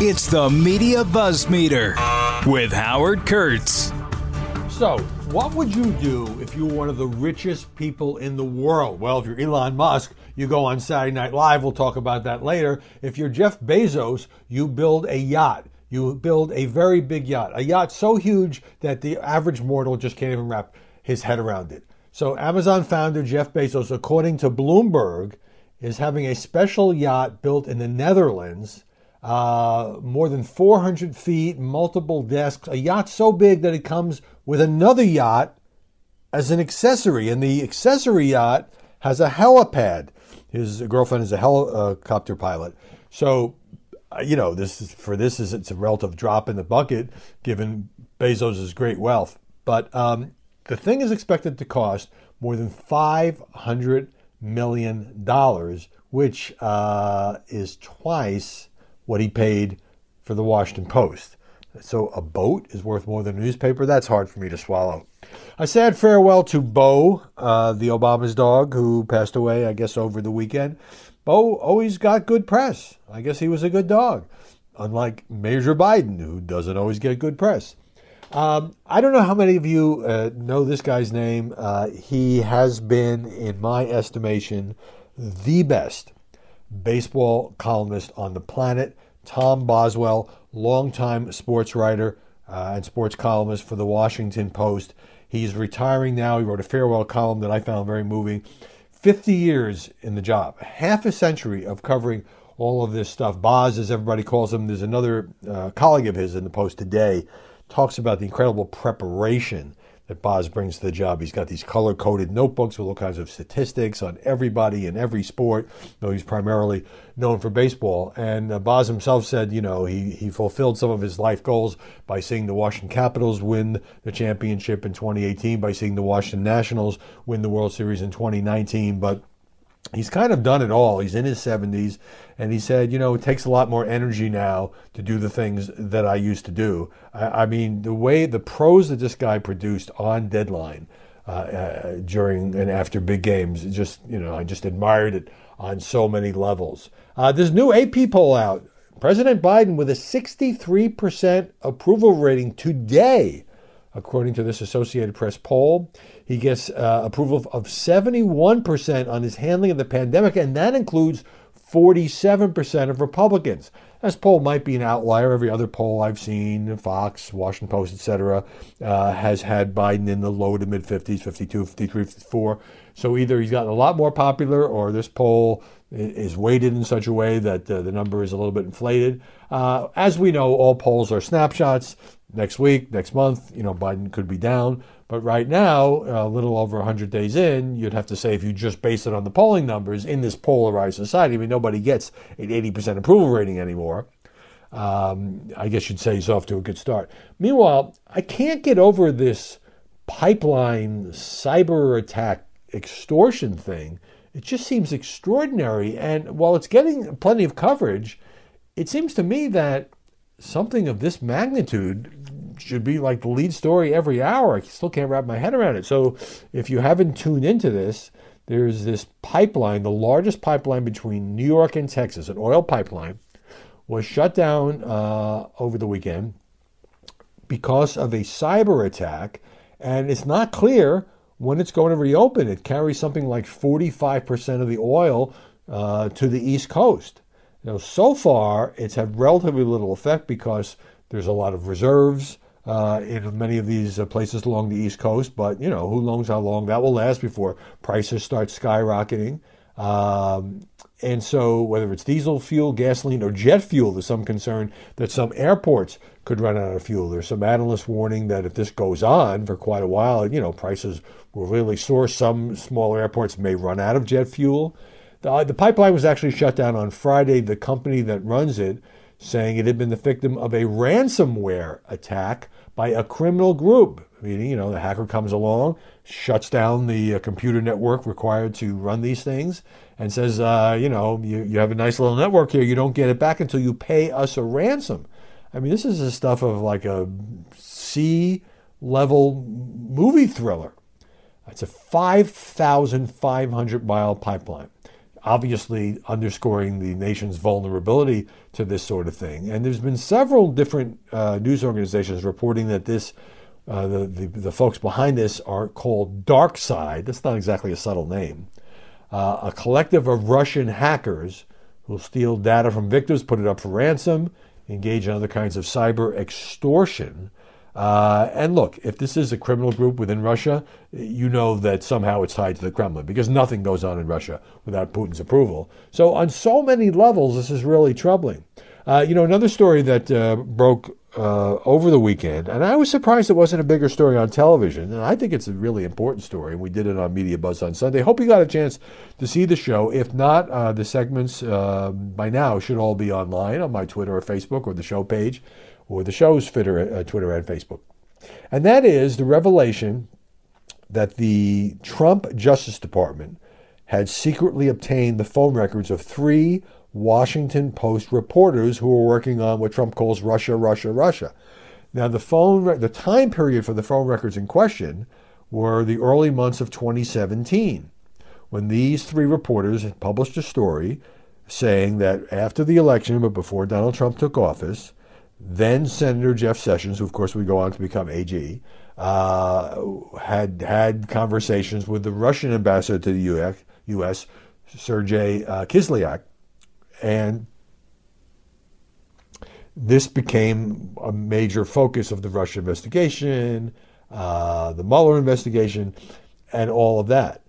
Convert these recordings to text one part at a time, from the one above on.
It's the Media Buzz Meter with Howard Kurtz. So, what would you do if you were one of the richest people in the world? Well, if you're Elon Musk, you go on Saturday Night Live. We'll talk about that later. If you're Jeff Bezos, you build a yacht. You build a very big yacht, a yacht so huge that the average mortal just can't even wrap his head around it. So, Amazon founder Jeff Bezos, according to Bloomberg, is having a special yacht built in the Netherlands uh, more than 400 feet, multiple desks, a yacht so big that it comes with another yacht as an accessory. And the accessory yacht has a helipad. His girlfriend is a helicopter pilot. So, uh, you know, this is, for this is it's a relative drop in the bucket given Bezos' great wealth. But um, the thing is expected to cost more than $500 million, which uh, is twice what he paid for the Washington Post. So a boat is worth more than a newspaper. That's hard for me to swallow. A sad farewell to Bo, uh, the Obama's dog, who passed away, I guess, over the weekend. Bo always got good press. I guess he was a good dog, unlike Major Biden, who doesn't always get good press. Um, I don't know how many of you uh, know this guy's name. Uh, he has been, in my estimation, the best baseball columnist on the planet. Tom Boswell, longtime sports writer uh, and sports columnist for the Washington Post. He's retiring now. He wrote a farewell column that I found very moving. 50 years in the job, half a century of covering all of this stuff. Boz, as everybody calls him, there's another uh, colleague of his in the Post today, talks about the incredible preparation that Boz brings to the job. He's got these color coded notebooks with all kinds of statistics on everybody in every sport, though he's primarily known for baseball. And uh, Boz himself said, you know, he, he fulfilled some of his life goals by seeing the Washington Capitals win the championship in 2018, by seeing the Washington Nationals win the World Series in 2019. But he's kind of done it all. He's in his 70s, and he said, you know, it takes a lot more energy now to do the things that I used to do. I, I mean, the way the prose that this guy produced on deadline uh, uh, during and after big games, just, you know, I just admired it on so many levels. Uh, this new AP poll out. President Biden with a 63% approval rating today according to this Associated Press poll. He gets uh, approval of 71% on his handling of the pandemic, and that includes 47% of Republicans. This poll might be an outlier. Every other poll I've seen, Fox, Washington Post, etc., uh, has had Biden in the low to mid 50s, 52, 53, 54. So either he's gotten a lot more popular or this poll is weighted in such a way that uh, the number is a little bit inflated. Uh, as we know, all polls are snapshots next week, next month, you know, Biden could be down. But right now, a little over 100 days in, you'd have to say if you just base it on the polling numbers in this polarized society, I mean, nobody gets an 80% approval rating anymore. Um, I guess you'd say he's off to a good start. Meanwhile, I can't get over this pipeline cyber attack extortion thing. It just seems extraordinary. And while it's getting plenty of coverage, it seems to me that something of this magnitude should be like the lead story every hour. I still can't wrap my head around it. So if you haven't tuned into this, there's this pipeline, the largest pipeline between New York and Texas, an oil pipeline, was shut down uh, over the weekend because of a cyber attack, and it's not clear when it's going to reopen. It carries something like 45% of the oil uh, to the East Coast. So far, it's had relatively little effect because there's a lot of reserves uh, in many of these uh, places along the East Coast. But you know, who knows how long that will last before prices start skyrocketing. Um, and so, whether it's diesel fuel, gasoline, or jet fuel, there's some concern that some airports could run out of fuel. There's some analysts warning that if this goes on for quite a while, you know, prices will really soar. Some smaller airports may run out of jet fuel. The, the pipeline was actually shut down on Friday. The company that runs it saying it had been the victim of a ransomware attack by a criminal group. Meaning, you know, the hacker comes along, shuts down the uh, computer network required to run these things, and says, uh, you know, you, you have a nice little network here. You don't get it back until you pay us a ransom. I mean, this is the stuff of like a C level movie thriller. It's a 5,500 mile pipeline. Obviously underscoring the nation's vulnerability to this sort of thing. And there's been several different uh, news organizations reporting that this. Uh, the, the, the folks behind this are called Dark Side. That's not exactly a subtle name. Uh, a collective of Russian hackers who steal data from victims, put it up for ransom, engage in other kinds of cyber extortion, uh, and look, if this is a criminal group within Russia, you know that somehow it's tied to the Kremlin because nothing goes on in Russia without Putin's approval. So, on so many levels, this is really troubling. Uh, you know, another story that uh, broke uh, over the weekend, and I was surprised it wasn't a bigger story on television, and I think it's a really important story, and we did it on Media Buzz on Sunday. Hope you got a chance to see the show. If not, uh, the segments uh, by now should all be online on my Twitter or Facebook or the show page or the show's Twitter, uh, Twitter and Facebook. And that is the revelation that the Trump Justice Department had secretly obtained the phone records of three Washington Post reporters who were working on what Trump calls Russia, Russia, Russia. Now, the phone, the time period for the phone records in question were the early months of 2017, when these three reporters had published a story saying that after the election, but before Donald Trump took office, then Senator Jeff Sessions, who of course would go on to become AG, uh, had had conversations with the Russian ambassador to the US, US Sergei uh, Kislyak, and this became a major focus of the Russia investigation, uh, the Mueller investigation, and all of that.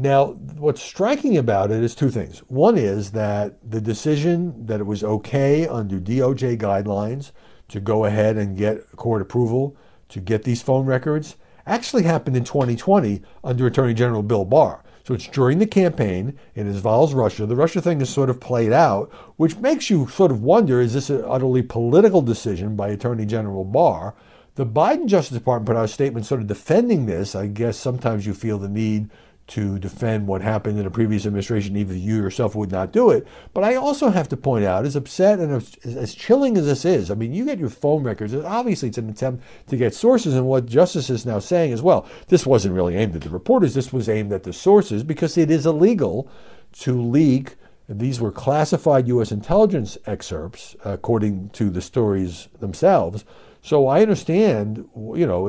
Now, what's striking about it is two things. One is that the decision that it was okay under DOJ guidelines to go ahead and get court approval to get these phone records actually happened in 2020 under Attorney General Bill Barr. So it's during the campaign. It involves Russia. The Russia thing is sort of played out, which makes you sort of wonder is this an utterly political decision by Attorney General Barr? The Biden Justice Department put out a statement sort of defending this. I guess sometimes you feel the need to defend what happened in a previous administration, even if you yourself would not do it. But I also have to point out, as upset and as, as chilling as this is, I mean, you get your phone records, obviously it's an attempt to get sources, and what Justice is now saying as well, this wasn't really aimed at the reporters, this was aimed at the sources because it is illegal to leak. These were classified U.S. intelligence excerpts, according to the stories themselves, so I understand, you know,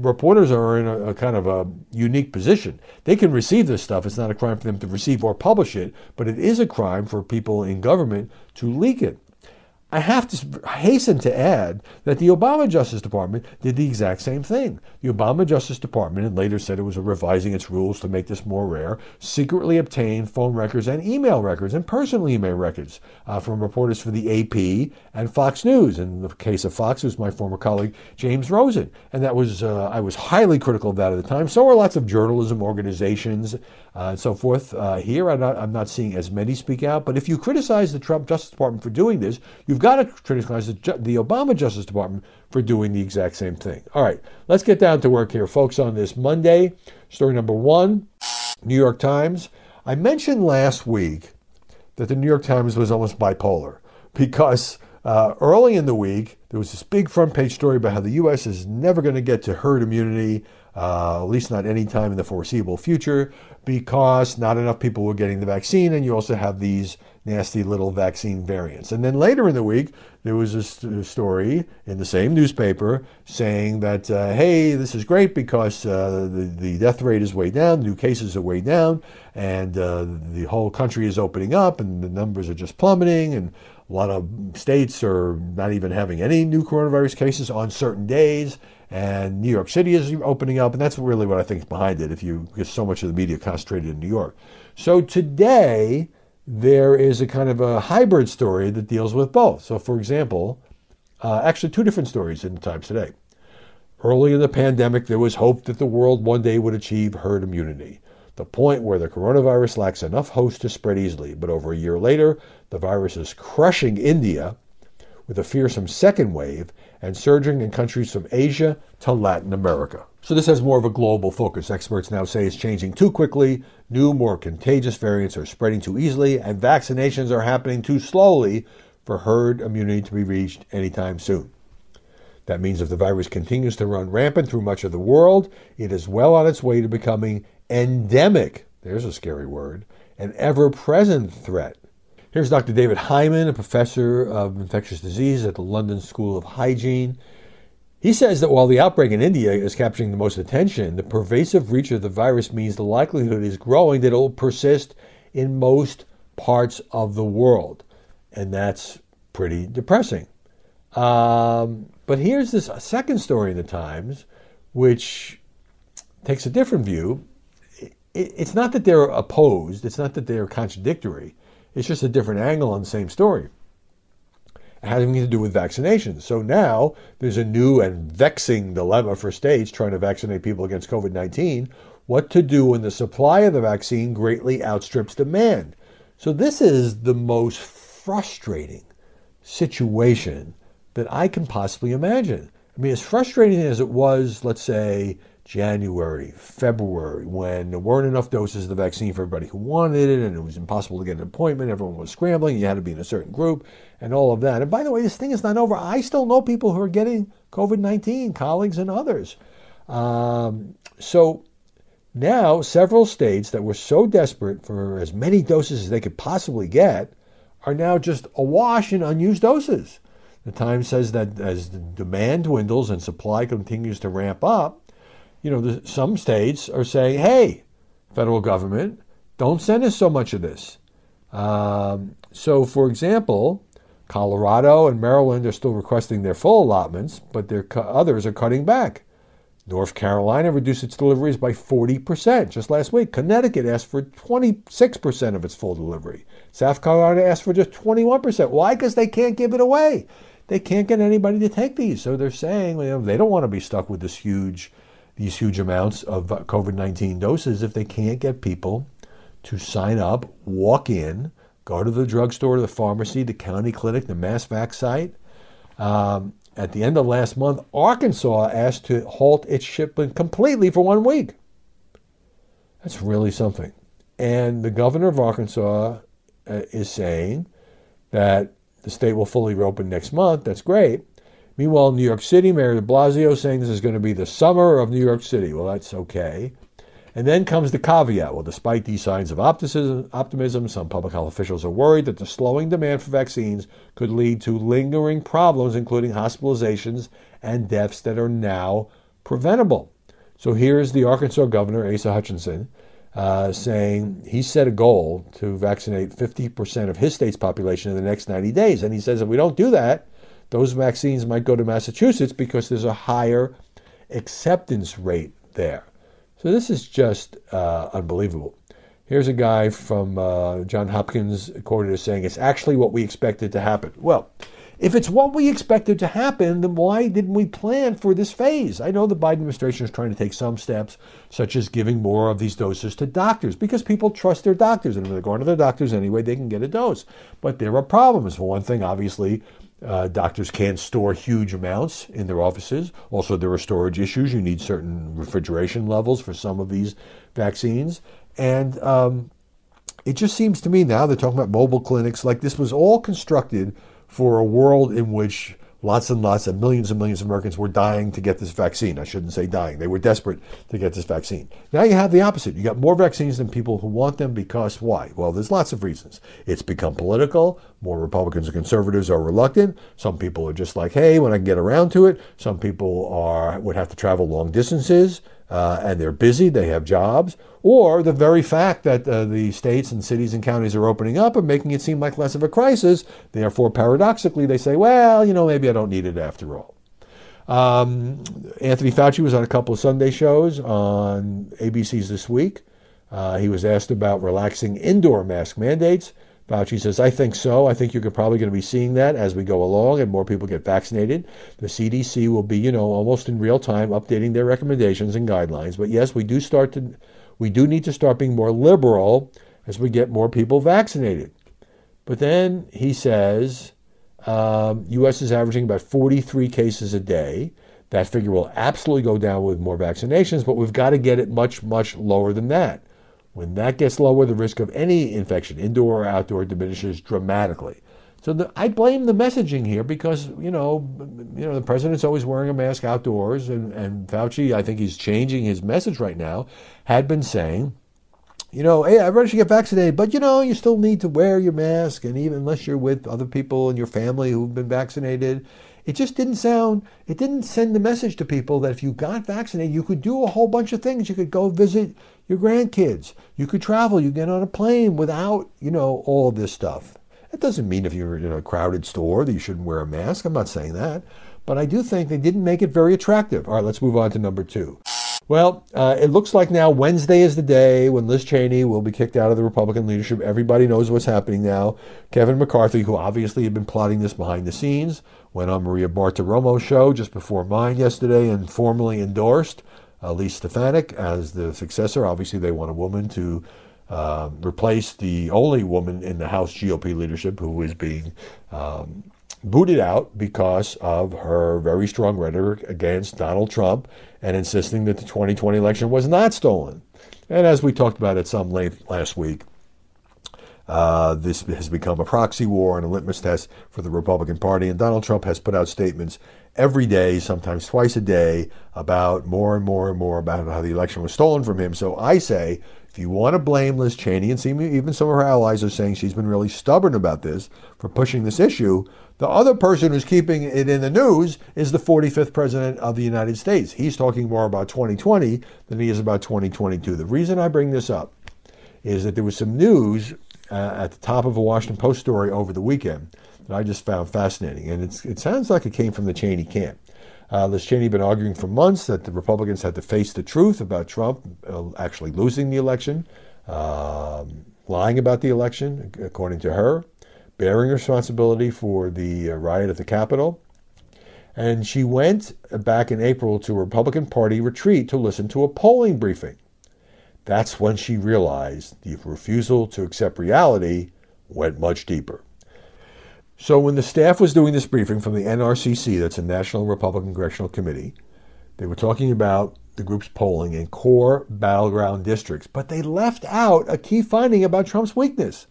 reporters are in a, a, kind of a unique position. They can receive this stuff. It's not a crime for them to receive or publish it, but it is a crime for people in government to leak it. I have to hasten to add that the Obama Justice Department did the exact same thing. The Obama Justice Department, and later said it was revising its rules to make this more rare, secretly obtained phone records and email records and personal email records uh, from reporters for the AP and Fox News. In the case of Fox, it was my former colleague James Rosen, and that was uh, I was highly critical of that at the time. So were lots of journalism organizations uh, and so forth. Uh, here, I'm not, I'm not seeing as many speak out. But if you criticize the Trump Justice Department for doing this, you've got to criticize the, the Obama Justice Department for doing the exact same thing. All right, let's get down to work here, folks, on this Monday. Story number one New York Times. I mentioned last week that the New York Times was almost bipolar because uh, early in the week, there was this big front page story about how the U.S. is never going to get to herd immunity uh, at least not any time in the foreseeable future, because not enough people were getting the vaccine, and you also have these nasty little vaccine variants. And then later in the week, there was a st- story in the same newspaper saying that, uh, hey, this is great because uh, the, the death rate is way down, new cases are way down, and uh, the whole country is opening up, and the numbers are just plummeting, and a lot of states are not even having any new coronavirus cases on certain days and New York City is opening up, and that's really what I think is behind it. If you get so much of the media concentrated in New York, so today there is a kind of a hybrid story that deals with both. So, for example, uh, actually two different stories in the Times today. Early in the pandemic, there was hope that the world one day would achieve herd immunity, the point where the coronavirus lacks enough hosts to spread easily. But over a year later, the virus is crushing India with a fearsome second wave and surging in countries from Asia to Latin America. So this has more of a global focus. Experts now say it's changing too quickly, new, more contagious variants are spreading too easily, and vaccinations are happening too slowly for herd immunity to be reached anytime soon. That means if the virus continues to run rampant through much of the world, it is well on its way to becoming endemic. There's a scary word. an ever present threat. Here's Dr. David Heymann, a professor of infectious disease at the London School of Hygiene. He says that while the outbreak in India is capturing the most attention, the pervasive reach of the virus means the likelihood is growing that it will persist in most parts of the world. And that's pretty depressing. Um, but here's this second story in the Times, which takes a different view. It's not that they're opposed, it's not that they're contradictory, it's just a different angle on the same story having to do with vaccinations. So now there's a new and vexing dilemma for states trying to vaccinate people against COVID 19 what to do when the supply of the vaccine greatly outstrips demand. So this is the most frustrating situation that I can possibly imagine. I mean, as frustrating as it was, let's say, January, February, when there weren't enough doses of the vaccine for everybody who wanted it, and it was impossible to get an appointment. Everyone was scrambling. You had to be in a certain group, and all of that. And by the way, this thing is not over. I still know people who are getting COVID 19, colleagues and others. Um, so now, several states that were so desperate for as many doses as they could possibly get are now just awash in unused doses. The Times says that as the demand dwindles and supply continues to ramp up, you know, the, some states are saying, hey, federal government, don't send us so much of this. Um, so, for example, Colorado and Maryland are still requesting their full allotments, but their others are cutting back. North Carolina reduced its deliveries by 40% just last week. Connecticut asked for 26% of its full delivery. South Carolina asked for just 21%. Why? Because they can't give it away. They can't get anybody to take these. So they're saying you know, they don't want to be stuck with this huge these huge amounts of COVID 19 doses if they can't get people to sign up, walk in, go to the drugstore, the pharmacy, the county clinic, the mass vac site. Um, at the end of last month, Arkansas asked to halt its shipment completely for one week. That's really something. And the governor of Arkansas uh, is saying that the state will fully reopen next month. That's great. Meanwhile, New York City, Mayor de Blasio saying this is going to be the summer of New York City. Well, that's okay. And then comes the caveat. Well, despite these signs of optimism, some public health officials are worried that the slowing demand for vaccines could lead to lingering problems, including hospitalizations and deaths that are now preventable. So here's the Arkansas governor, Asa Hutchinson, uh, saying he set a goal to vaccinate 50% of his state's population in the next 90 days. And he says if we don't do that, those vaccines might go to Massachusetts because there's a higher acceptance rate there. So this is just uh, unbelievable. Here's a guy from uh, John Hopkins quoted as saying, It's actually what we expected to happen. Well, if it's what we expected to happen, then why didn't we plan for this phase? I know the Biden administration is trying to take some steps, such as giving more of these doses to doctors, because people trust their doctors. And if they're going to their doctors anyway, they can get a dose. But there are problems. For one thing, obviously, uh, doctors can't store huge amounts in their offices. Also, there are storage issues. You need certain refrigeration levels for some of these vaccines. And um, it just seems to me now they're talking about mobile clinics like this was all constructed for a world in which lots and lots of millions and millions of Americans were dying to get this vaccine. I shouldn't say dying. They were desperate to get this vaccine. Now you have the opposite. You got more vaccines than people who want them because why? Well, there's lots of reasons. It's become political. More Republicans and conservatives are reluctant. Some people are just like, hey, when I get around to it. Some people are would have to travel long distances uh, and they're busy, they have jobs, or the very fact that uh, the states and cities and counties are opening up and making it seem like less of a crisis. Therefore, paradoxically, they say, well, you know, maybe I don't need it after all. Um, Anthony Fauci was on a couple of Sunday shows on ABC's This Week. Uh, he was asked about relaxing indoor mask mandates. Fauci says, I think so. I think you're probably going to be seeing that as we go along and more people get vaccinated. The CDC will be, you know, almost in real time updating their recommendations and guidelines. But yes, we do start to, we do need to start being more liberal as we get more people vaccinated. But then he says, um, U.S. is averaging about 43 cases a day. That figure will absolutely go down with more vaccinations, but we've got to get it much, much lower than that. When that gets lower, the risk of any infection, indoor or outdoor, diminishes dramatically. So the, I blame the messaging here because you know, you know, the president's always wearing a mask outdoors, and, and Fauci, I think he's changing his message right now, had been saying, you know, hey, everybody should get vaccinated, but you know, you still need to wear your mask, and even unless you're with other people in your family who've been vaccinated, it just didn't sound, it didn't send the message to people that if you got vaccinated, you could do a whole bunch of things. You could go visit your grandkids, you could travel, you get on a plane without, you know, all of this stuff. It doesn't mean if you're in a crowded store that you shouldn't wear a mask. I'm not saying that. But I do think they didn't make it very attractive. All right, let's move on to number two. Well, uh, it looks like now Wednesday is the day when Liz Cheney will be kicked out of the Republican leadership. Everybody knows what's happening now. Kevin McCarthy, who obviously had been plotting this behind the scenes, went on Maria Bartiromo's show just before mine yesterday and formally endorsed Elise Stefanik as the successor. Obviously, they want a woman to uh, replace the only woman in the House GOP leadership who is being um, booted out because of her very strong rhetoric against Donald Trump and insisting that the 2020 election was not stolen. And as we talked about at some length last week, uh, this has become a proxy war and a litmus test for the Republican Party. And Donald Trump has put out statements every day, sometimes twice a day, about more and more and more about how the election was stolen from him. So I say, if you want to blame Liz Cheney, and see, even some of her allies are saying she's been really stubborn about this for pushing this issue, the other person who's keeping it in the news is the 45th president of the United States. He's talking more about 2020 than he is about 2022. The reason I bring this up is that there was some news uh, at the top of a Washington Post story over the weekend that I just found fascinating. And it sounds like it came from the Cheney camp. Uh, Liz Cheney had been arguing for months that the Republicans had to face the truth about Trump uh, actually losing the election, um, lying about the election, according to her bearing responsibility for the uh, riot at the Capitol. And she went back in April to a Republican Party retreat to listen to a polling briefing. That's when she realized the refusal to accept reality went much deeper. So, when the staff was doing this briefing from the NRCC, that's the National Republican Congressional Committee, they were talking about the group's polling in core battleground districts, but they left out a key finding about Trump's weakness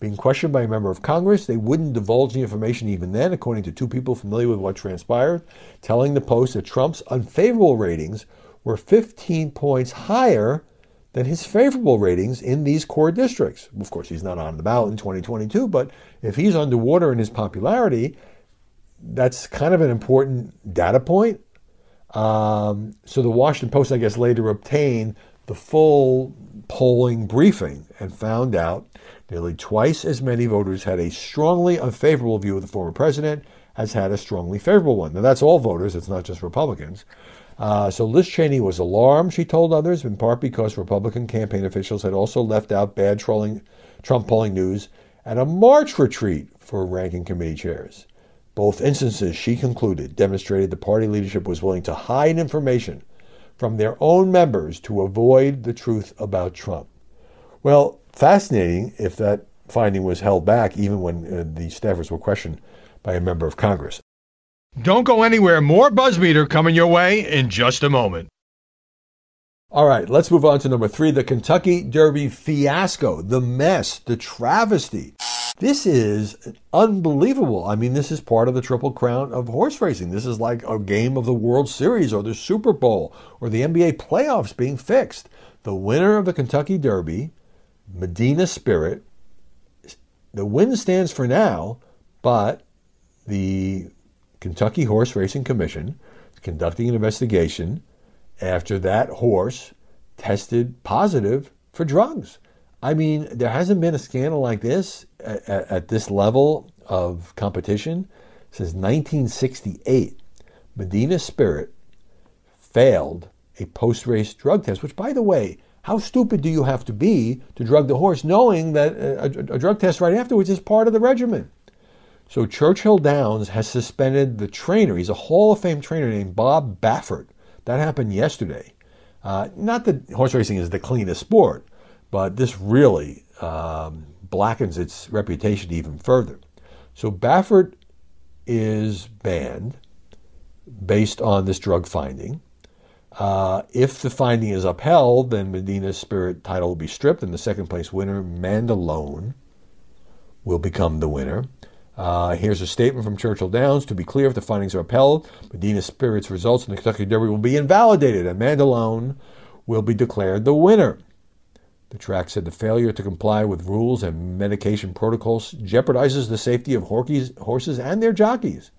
being questioned by a member of Congress. They wouldn't divulge the information even then, according to two people familiar with what transpired, telling the Post that Trump's unfavorable ratings were 15 points higher than his favorable ratings in these core districts. Of course, he's not on the ballot in 2022, but if he's underwater in his popularity, that's kind of an important data point. Um, so the Washington Post, I guess, later obtained the full polling briefing and found out Nearly twice as many voters had a strongly unfavorable view of the former president as had a strongly favorable one. Now, that's all voters, it's not just Republicans. Uh, so Liz Cheney was alarmed, she told others, in part because Republican campaign officials had also left out bad trolling, Trump polling news at a March retreat for ranking committee chairs. Both instances, she concluded, demonstrated the party leadership was willing to hide information from their own members to avoid the truth about Trump. Well, fascinating if that finding was held back, even when uh, the staffers were questioned by a member of Congress. Don't go anywhere. More Buzzmeter coming your way in just a moment. All right, let's move on to number three the Kentucky Derby fiasco, the mess, the travesty. This is unbelievable. I mean, this is part of the Triple Crown of horse racing. This is like a game of the World Series or the Super Bowl or the NBA playoffs being fixed. The winner of the Kentucky Derby Medina Spirit. The win stands for now, but the Kentucky Horse Racing Commission is conducting an investigation after that horse tested positive for drugs. I mean, there hasn't been a scandal like this at, at, this level of competition since 1968. Medina Spirit failed a post race drug test, which, by the way, how stupid do you have to be to drug the horse knowing that a, a, a drug test right afterwards is part of the regimen? So Churchill Downs has suspended the trainer. He's a Hall of Fame trainer named Bob Baffert. That happened yesterday. Uh, not that horse racing is the cleanest sport, but this really um, blackens its reputation even further. So Baffert is banned based on this drug finding. Uh, if the finding is upheld, then Medina's Spirit title will be stripped, and the second place winner, Mandaloun, will become the winner. Uh, here's a statement from Churchill Downs. To be clear, if the findings are upheld, Medina Spirit's results in the Kentucky Derby will be invalidated, and Mandaloun will be declared the winner. The track said the failure to comply with rules and medication protocols jeopardizes the safety of horses and their jockeys.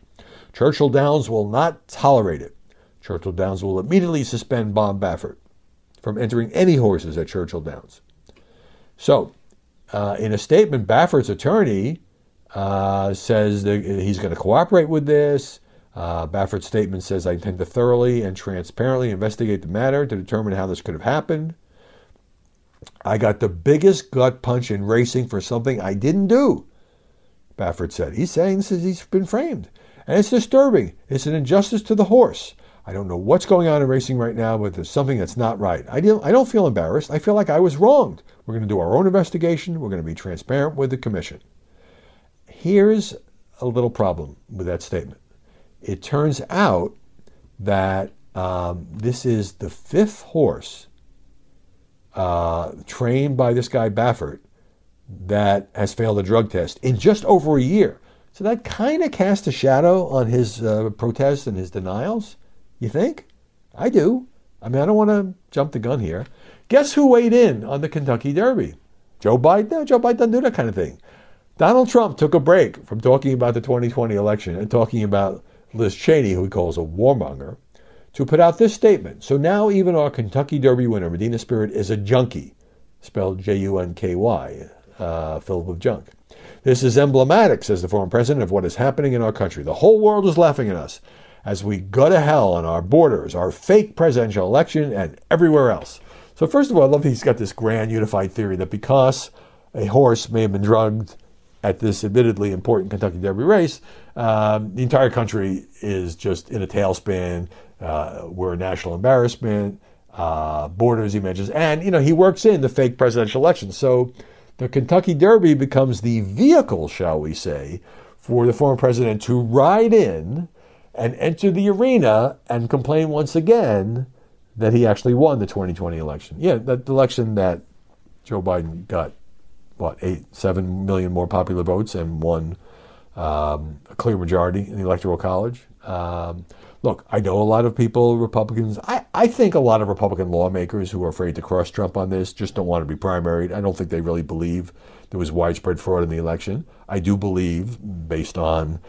Churchill Downs will not tolerate it. Churchill Downs will immediately suspend Bob Baffert from entering any horses at Churchill Downs. So, uh, in a statement, Baffert's attorney uh, says that he's going to cooperate with this. Uh, Baffert's statement says, I intend to thoroughly and transparently investigate the matter to determine how this could have happened. I got the biggest gut punch in racing for something I didn't do, Baffert said. He's saying this is, he's been framed. And it's disturbing. It's an injustice to the horse. I don't know what's going on in racing right now, but there's something that's not right. I don't, I don't feel embarrassed. I feel like I was wronged. We're going to do our own investigation. We're going to be transparent with the commission. Here's a little problem with that statement. It turns out that um, this is the fifth horse uh, trained by this guy Baffert that has failed a drug test in just over a year. So that kind of casts a shadow on his uh, protests and his denials. You think? I do. I mean, I don't want to jump the gun here. Guess who weighed in on the Kentucky Derby? Joe Biden? No, Joe Biden doesn't do that kind of thing. Donald Trump took a break from talking about the 2020 election and talking about Liz Cheney, who he calls a warmonger, to put out this statement. So now even our Kentucky Derby winner, Medina Spirit, is a junkie, spelled J U N K Y, uh, filled with junk. This is emblematic, says the former president, of what is happening in our country. The whole world is laughing at us as we go to hell on our borders, our fake presidential election, and everywhere else. So, first of all, I love he's got this grand unified theory that because a horse may have been drugged at this admittedly important Kentucky Derby race, um, the entire country is just in a tailspin. Uh, we're a national embarrassment. Uh, borders, he mentions, and you know he works in the fake presidential election. So the Kentucky Derby becomes the vehicle, shall we say, for the former president to ride in and enter the arena and complain once again that he actually won the 2020 election. Yeah, that election that Joe Biden got, what, eight, seven million more popular votes and won um, a clear majority in the Electoral College. Um, look, I know a lot of people, Republicans. I, I think a lot of Republican lawmakers who are afraid to cross Trump on this just don't want to be primaried. I don't think they really believe there was widespread fraud in the election. I do believe, based on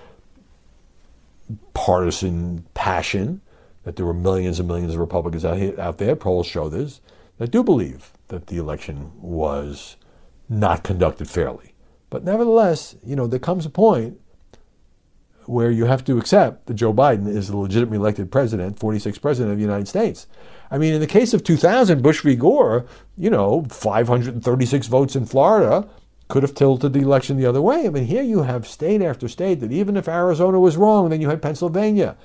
partisan passion, that there were millions and millions of Republicans out, here, out there, polls show this, that do believe that the election was not conducted fairly. But nevertheless, you know, there comes a point where you have to accept that Joe Biden is the legitimately elected president, 46th president of the United States. I mean, in the case of 2000, Bush v. Gore, you know, 536 votes in Florida could have tilted the election the other way. I mean, here you have state after state that even if Arizona was wrong, then you had Pennsylvania.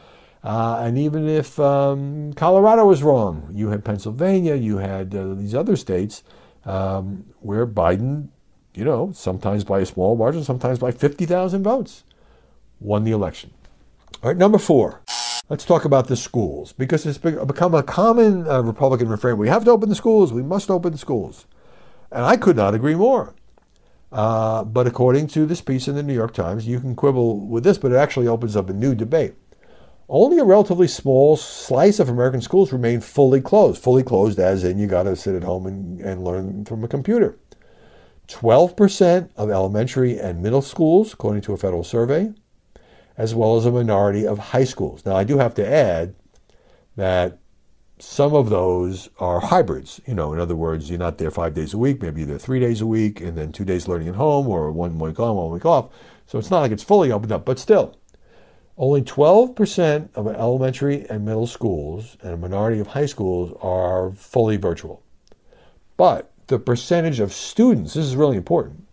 Uh, and even if um, Colorado was wrong, you had Pennsylvania, you had uh, these other states um, where Biden, you know, sometimes by a small margin, sometimes by 50,000 votes won the election. All right, number four. Let's talk about the schools because it's become a common uh, Republican refrain. We have to open the schools. We must open the schools. And I could not agree more. Uh, but according to this piece in the New York Times, you can quibble with this, but it actually opens up a new debate. Only a relatively small slice of American schools remain fully closed. Fully closed, as in you got to sit at home and, and learn from a computer. 12% of elementary and middle schools, according to a federal survey, as well as a minority of high schools. Now, I do have to add that some of those are hybrids. You know, in other words, you're not there five days a week, maybe you're there three days a week, and then two days learning at home, or one week on, one week off. So it's not like it's fully opened up, but still, only 12% of elementary and middle schools and a minority of high schools are fully virtual. But the percentage of students, this is really important,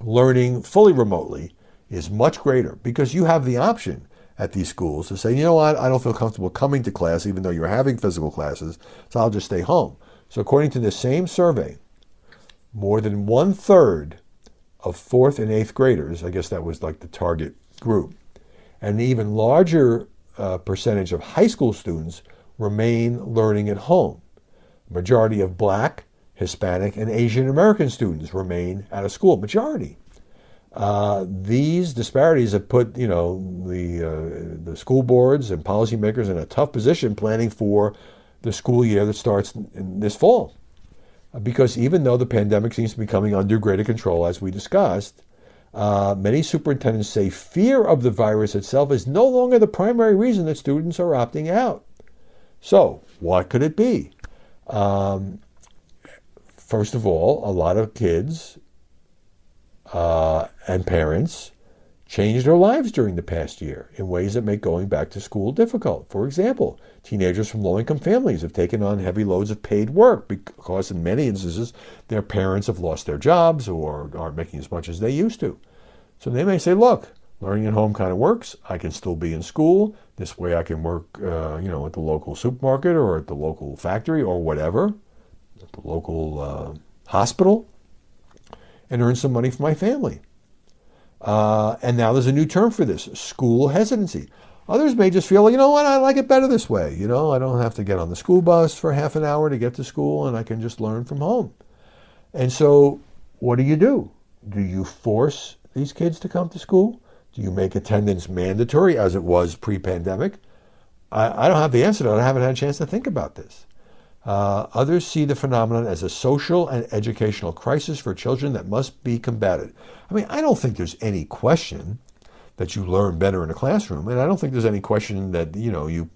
learning fully remotely is much greater because you have the option at these schools to say, you know what, I don't feel comfortable coming to class even though you're having physical classes, so I'll just stay home. So, according to the same survey, more than one third of fourth and eighth graders, I guess that was like the target group, and an even larger uh, percentage of high school students remain learning at home. Majority of black, Hispanic, and Asian American students remain out of school. Majority. Uh, these disparities have put, you know, the uh, the school boards and policymakers in a tough position planning for the school year that starts this fall. because even though the pandemic seems to be coming under greater control, as we discussed, uh, many superintendents say fear of the virus itself is no longer the primary reason that students are opting out. So, what could it be? Um, first of all, a lot of kids uh, and parents changed their lives during the past year in ways that make going back to school difficult. For example, teenagers from low income families have taken on heavy loads of paid work because, in many instances, their parents have lost their jobs or aren't making as much as they used to. So they may say, look, learning at home kind of works. I can still be in school. This way I can work, uh, you know, at the local supermarket or at the local factory or whatever, at the local uh, hospital, and earn some money for my family. Uh, and now there's a new term for this school hesitancy. Others may just feel, you know what, I like it better this way. You know, I don't have to get on the school bus for half an hour to get to school and I can just learn from home. And so, what do you do? Do you force these kids to come to school? Do you make attendance mandatory as it was pre pandemic? I, I, don't have the answer to that. I haven't had a chance to think about this. Uh, others see the phenomenon as a social and educational crisis for children that must be combated. I mean, I don't think there's any question that you learn better in a classroom, and I don't think there's any question that you know you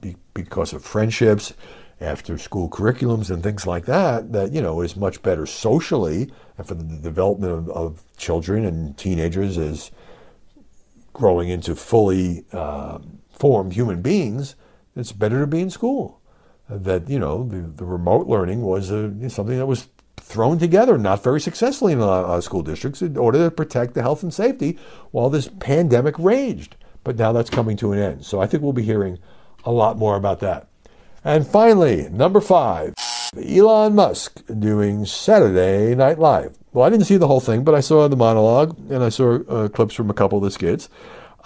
be, because of friendships, after school curriculums and things like that, that you know is much better socially and for the development of, of children and teenagers as growing into fully uh, formed human beings. It's better to be in school that you know the, the remote learning was a, something that was thrown together, not very successfully in a lot of school districts, in order to protect the health and safety while this pandemic raged. But now that's coming to an end. So I think we'll be hearing a lot more about that. And finally, number five, Elon Musk doing Saturday Night Live. Well, I didn't see the whole thing, but I saw the monologue and I saw uh, clips from a couple of the skits.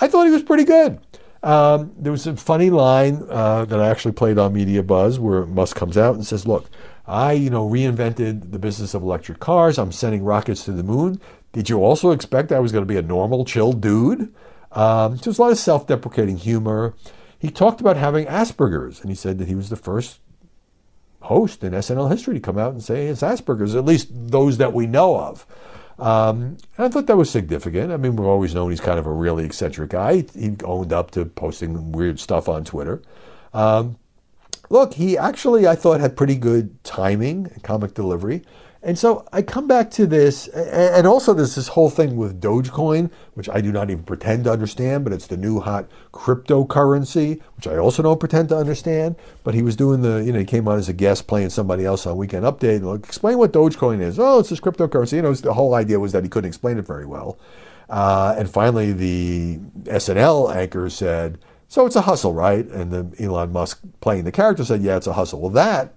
I thought he was pretty good. Um, there was a funny line uh, that I actually played on Media Buzz where Musk comes out and says, "Look, I, you know, reinvented the business of electric cars. I'm sending rockets to the moon. Did you also expect I was going to be a normal, chill dude?" Um, so there's a lot of self-deprecating humor. He talked about having Asperger's, and he said that he was the first host in SNL history to come out and say it's Asperger's, at least those that we know of. Um, I thought that was significant. I mean, we've always known he's kind of a really eccentric guy. He owned up to posting weird stuff on Twitter. Um, look, he actually, I thought, had pretty good timing and comic delivery. And so I come back to this, and also there's this whole thing with Dogecoin, which I do not even pretend to understand, but it's the new hot cryptocurrency, which I also don't pretend to understand. But he was doing the, you know, he came on as a guest playing somebody else on Weekend Update. And like, explain what Dogecoin is. Oh, it's this cryptocurrency. You know, the whole idea was that he couldn't explain it very well. Uh, and finally, the SNL anchor said, so it's a hustle, right? And then Elon Musk playing the character said, yeah, it's a hustle. Well, that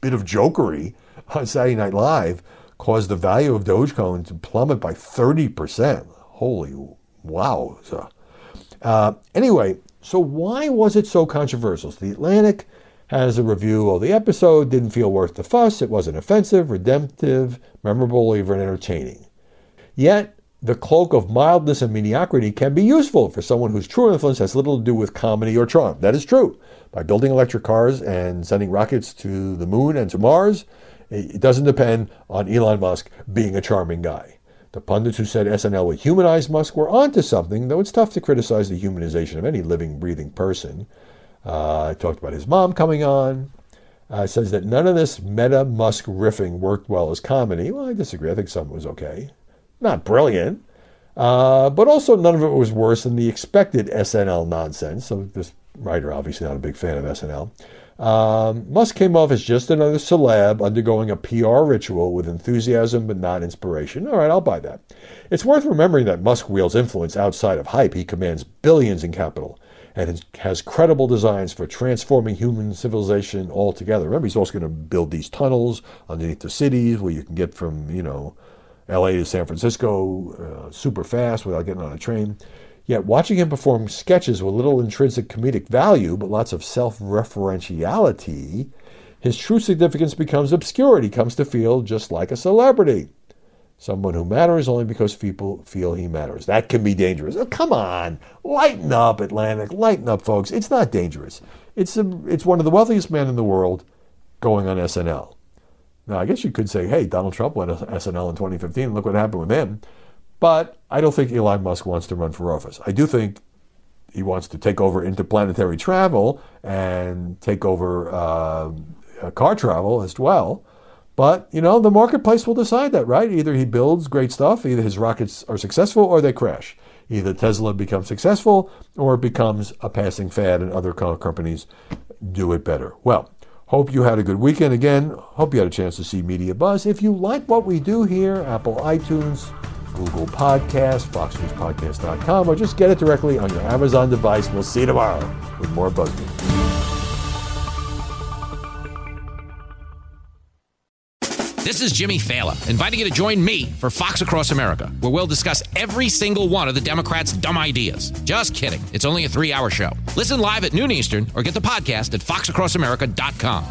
bit of jokery on Saturday Night Live caused the value of Dogecoin to plummet by 30%. Holy wow. So, uh, anyway, so why was it so controversial? So the Atlantic has a review of the episode, didn't feel worth the fuss. It wasn't offensive, redemptive, memorable, or even entertaining. Yet, the cloak of mildness and mediocrity can be useful for someone whose true influence has little to do with comedy or charm. That is true. By building electric cars and sending rockets to the moon and to Mars, it doesn't depend on Elon Musk being a charming guy. The pundits who said SNL would humanize Musk were onto something, though it's tough to criticize the humanization of any living, breathing person. Uh, I talked about his mom coming on. Uh, says that none of this meta Musk riffing worked well as comedy. Well, I disagree. I think some was okay. Not brilliant. Uh, but also none of it was worse than the expected SNL nonsense. So this writer obviously not a big fan of SNL. Um, Musk came off as just another celeb undergoing a PR ritual with enthusiasm but not inspiration. All right, I'll buy that. It's worth remembering that Musk wields influence outside of hype. He commands billions in capital and has credible designs for transforming human civilization altogether. Remember, he's also going to build these tunnels underneath the cities where you can get from, you know, LA to San Francisco uh, super fast without getting on a train. Yet watching him perform sketches with little intrinsic comedic value, but lots of self referentiality, his true significance becomes obscured. He comes to feel just like a celebrity. Someone who matters only because people feel he matters. That can be dangerous. Oh, come on. Lighten up, Atlantic. Lighten up, folks. It's not dangerous. It's, a, it's one of the wealthiest men in the world going on SNL. Now, I guess you could say, hey, Donald Trump went on SNL in 2015. Look what happened with him. But I don't think Elon Musk wants to run for office. I do think he wants to take over interplanetary travel and take over uh, car travel as well. But, you know, the marketplace will decide that, right? Either he builds great stuff, either his rockets are successful or they crash. Either Tesla becomes successful or it becomes a passing fad and other companies do it better. Well, hope you had a good weekend. Again, hope you had a chance to see Media Buzz. If you like what we do here, Apple iTunes, Google Podcast, FoxNewsPodcast.com, or just get it directly on your Amazon device. We'll see you tomorrow with more BuzzMe. This is Jimmy Failla, inviting you to join me for Fox Across America, where we'll discuss every single one of the Democrats' dumb ideas. Just kidding. It's only a three hour show. Listen live at noon Eastern or get the podcast at foxacrossamerica.com.